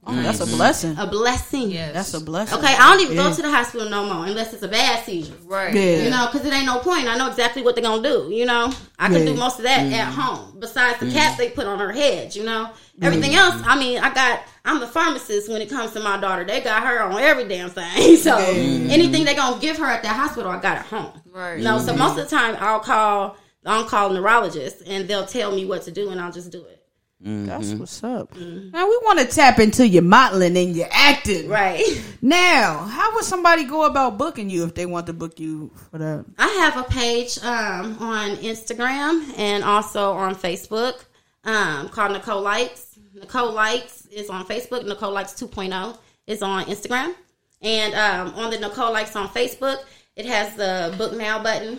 Oh, that's a mm-hmm. blessing. A blessing. Yes. That's a blessing. Okay, I don't even Yeah. go to the hospital no more unless it's a bad seizure. Right. Yeah. You know, because it ain't no point. I know exactly what they're gonna do. You know, I can Yeah. do most of that at mm-hmm. home. Besides the cap mm. they put on her head. You know, everything else. I mean, I got. I'm the pharmacist when it comes to my daughter. They got her on every damn thing. So anything they gonna give her at that hospital, I got at home. Right. You know, so mm-hmm. most of the time I'll call. I'll call neurologist and they'll tell me what to do and I'll just do it. That's what's up. Now we want to tap into your modeling and your acting. Right. Now, how would somebody go about booking you if they want to book you for that? I have a page um, on Instagram and also on Facebook um, called Nicole Likes. Nicole Likes is on Facebook. Nicole Likes 2.0 is on Instagram. And um, on the Nicole Likes on Facebook, it has the book now button.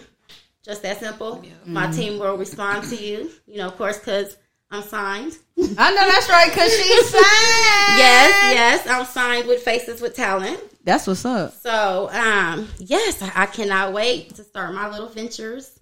Just that simple. My team will respond to you, you know, of course, because I'm signed. I know that's right because she's signed. Yes, yes, I'm signed with Faces with Talent. That's what's up. So, um, yes, I, I cannot wait to start my little ventures.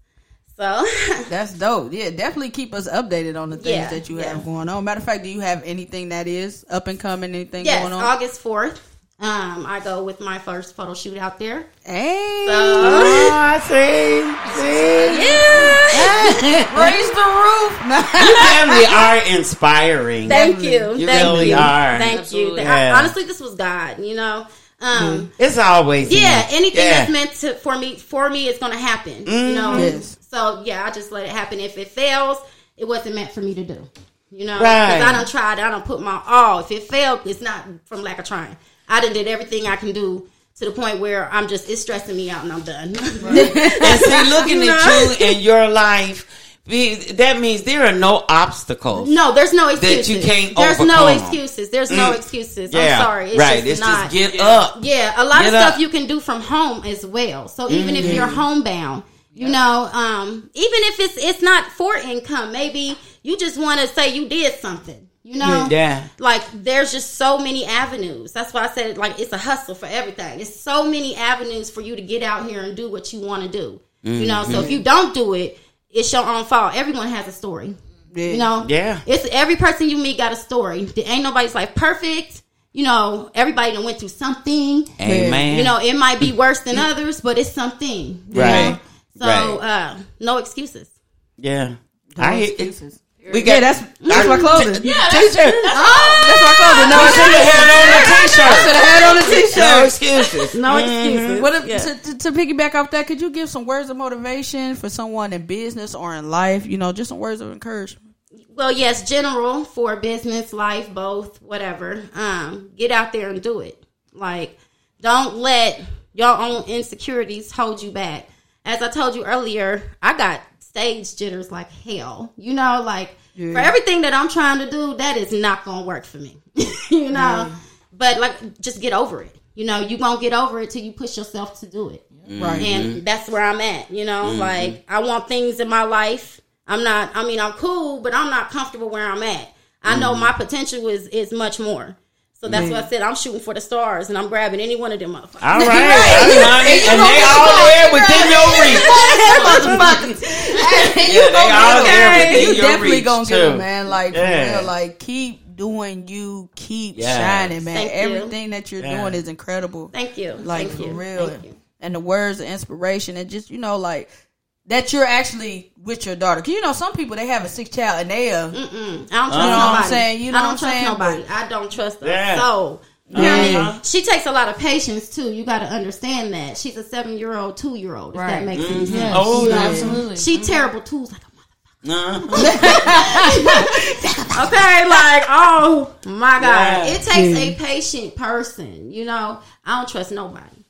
So, That's dope. Yeah, definitely keep us updated on the things Yeah, that you yeah. have going on. Matter of fact, do you have anything that is up and coming? Anything yes, going on? August 4th, um, I go with my first photo shoot out there. Hey, So, Oh, I see. See? yeah. raise the roof. You family are inspiring. Thank you. You Thank really you. are. Thank you. Absolutely. I- honestly, this was God, you know. Um, It's always yeah, me. anything Yeah. that's meant to for me for me is going to happen. You know. Yes. So yeah, I just let it happen. If it fails, it wasn't meant for me to do. You know, Right. because I don't try. I don't put my all. If it failed, it's not from lack of trying. I done did everything I can do to the point where I'm just it's stressing me out and I'm done. And see, looking at you and your life, that means there are no obstacles. no, there's no excuses. you can't There's no excuses. There's no Mm. excuses. Yeah, I'm sorry. It's right. just it's not. just get up. Yeah, a lot Get of stuff up. you can do from home as well. So even if Mm-hmm. you're homebound, you know, um, even if it's it's not for income, maybe you just want to say you did something. You know, Yeah. like there's just so many avenues. That's why I said like it's a hustle for everything. It's so many avenues for you to get out here and do what you want to do. You know, so if you don't do it, it's your own fault. Everyone has a story. You know, Yeah. It's every person you meet got a story. Ain't nobody's like perfect. You know, everybody done went through something. Amen. You know, it might be worse than others, but it's something. you Right. know? So, Right. uh, no excuses. yeah. No I excuses. We Yeah, that's that's my clothing. T-shirt. Oh, That's my clothing. No, I I should have had on a T-shirt. should have had on a No t-shirt. excuses. No excuses. What if, Yeah. to, to, to piggyback off that, could you give some words of motivation for someone in business or in life? You know, just some words of encouragement. Well, yes, general for business, life, both, whatever. Um, get out there and do it. Like, don't let your own insecurities hold you back. As I told you earlier, I got stage jitters like hell. You know, like for everything that I'm trying to do, that is not gonna work for me. you know, but like, just get over it. You know, you won't get over it till you push yourself to do it. Right. And mm-hmm. that's where I'm at. You know, mm-hmm. like I want things in my life. I'm not. I mean, I'm cool, but I'm not comfortable where I'm at. I know mm-hmm. my potential is is much more. So that's why I said I'm shooting for the stars, and I'm grabbing any one of them motherfuckers. All right, that's money, and they all there within your reach. Yeah, they all there you within definitely gonna get it, man. Like Yeah. real, like keep doing you, keep Yes. shining, man. Thank you. Everything that you're Yeah. doing is incredible. Thank you. like Thank for you. real. Thank you. And the words of inspiration and just you know like that you're actually with your daughter. Cause you know some people they have a sick child and they uh Mm-mm. I don't trust You know what I'm saying? You know I don't I'm trust saying? nobody. I don't trust her. Yeah. So, you know what I mean? She takes a lot of patience too. You got to understand that she's a seven year old, two year old. If Right. that makes any sense. Oh, yeah. absolutely. She terrible too. Like a Uh, Okay, like oh my god, Yeah. it takes a patient person. You know, I don't trust nobody.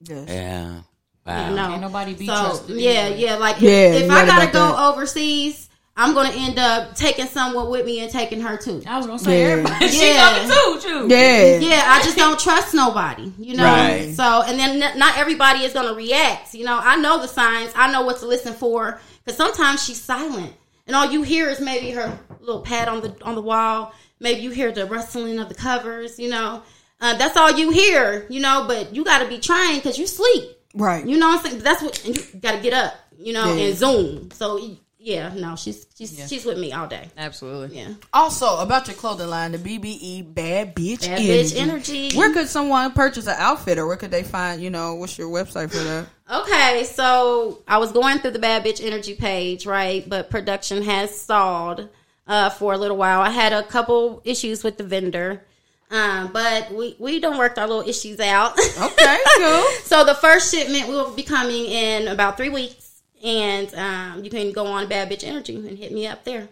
yes. yeah. You Wow. know, Ain't nobody be so trusted yeah, anyway. yeah. Like Yeah, if, if I gotta go that. overseas, I'm gonna end up taking someone with me and taking her too. I was gonna say Yeah. everybody. She Yeah. coming too, too. Yeah. Yeah, I just don't trust nobody, you know. Right. So, and then n- not everybody is gonna react. You know, I know the signs. I know what to listen for because sometimes she's silent, and all you hear is maybe her little pad on the on the wall. Maybe you hear the rustling of the covers. You know, uh, that's all you hear. You know, but you got to be trying because you sleep. Right. You know what I'm saying? That's what and you got to get up. You know, Yeah. and zoom. So yeah, no, she's she's she's with me all day. Absolutely. Yeah, Also, about your clothing line, the BBE Bad Bitch bad Energy. bitch energy. Where could someone purchase an outfit, or where could they find? You know, what's your website for that? Okay, so I was going through the Bad Bitch Energy page, right? But production has stalled uh, for a little while. I had a couple issues with the vendor, um, but we we don't work our little issues out. Okay, cool. so the first shipment will be coming in about three weeks, and um, you can go on Bad Bitch Energy and hit me up there.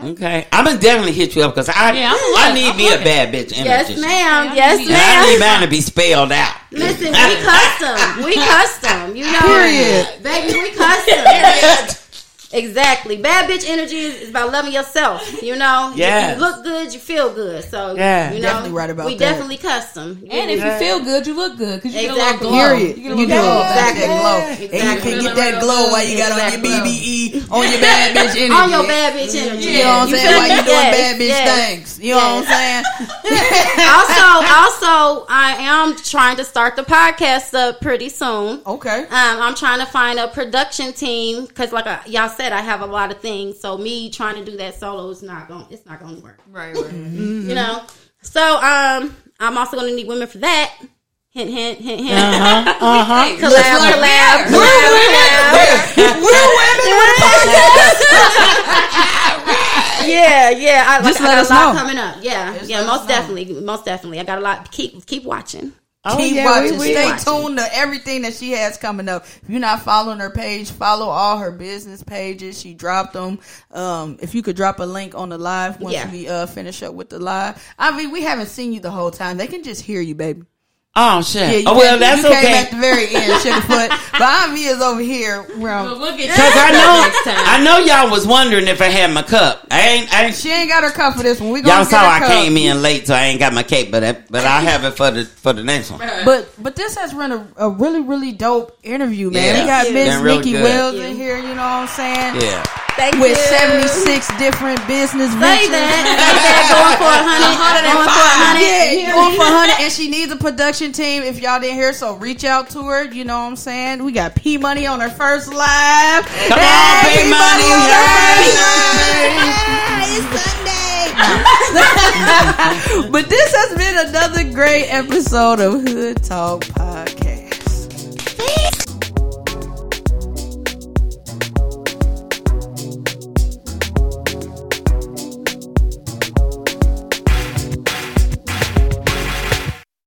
Okay, I'm gonna definitely hit you up because I Yeah, I'm I looking. need I'm me a bad bitch energy. Yes, ma'am. Yes, I And I need ma'am. mine to be spelled out. Listen, we custom. We custom. You know, Period. baby, we custom. Exactly. Bad bitch energy is, is about loving yourself. You know, Yes. If you look good, you feel good. So Yeah. you know, Definitely right about we that. definitely custom. And if you feel good, you look good because you get a Exactly. little glow. Period. You You get a do. little glow. Exactly. That glow. Exactly. And you can get that glow while you got on your BBE on your bad bitch energy. on your bad bitch energy. You know what I'm saying? While you me? doing Yes, bad bitch yes, things. You know what I'm saying? also, also, I am trying to start the podcast up pretty soon. Okay. Um, I'm trying to find a production team because, like I, y'all said, I have a lot of things. So me trying to do that solo is not going. It's not going to work. Right, right. You know. So um, I'm also going to need women for that. Hint, hint, hint, hint. Uh huh. Collab, collab, collab, collab. Yeah, yeah. I, like, Just I let got us a lot know. coming up. Yeah, Just yeah. Most us know. definitely, most definitely. I got a lot. Keep keep watching. Keep yeah, watching. we- we Stay watching. tuned to everything that she has coming up. If you're not following her page, follow all her business pages. She dropped them. Um, if you could drop a link on the live once Yeah. we uh, finish up with the live. I mean, we haven't seen you the whole time. They can just hear you, baby. Oh shit. Yeah, you oh well, came, that's you came okay. at the very end, Sugarfoot. but Ivy is over here. Where So I'm, look at Cause I know, next time. I know y'all was wondering if I had my cup. I ain't. I ain't she ain't got her cup for this one. We gonna y'all get saw I cup. came in late, so I ain't got my cake, but I, but I have it for the for the next one. But but this has been a, a really really dope interview, man. Yeah. we got Thank Miss you. Been real Nikki good. Wells Thank in here. You know what I'm saying? Yeah. Thank With you. 76 different business Say ventures. that. That. Going for a hundred. Going for a hundred. Yeah, going for 100, and she needs a production team. If y'all didn't hear, so reach out to her. You know what I'm saying? We got P Money on her first live. Come on, P-Money. on her first Hey. live. It's Sunday. but this has been another great episode of Hood Talk Podcast.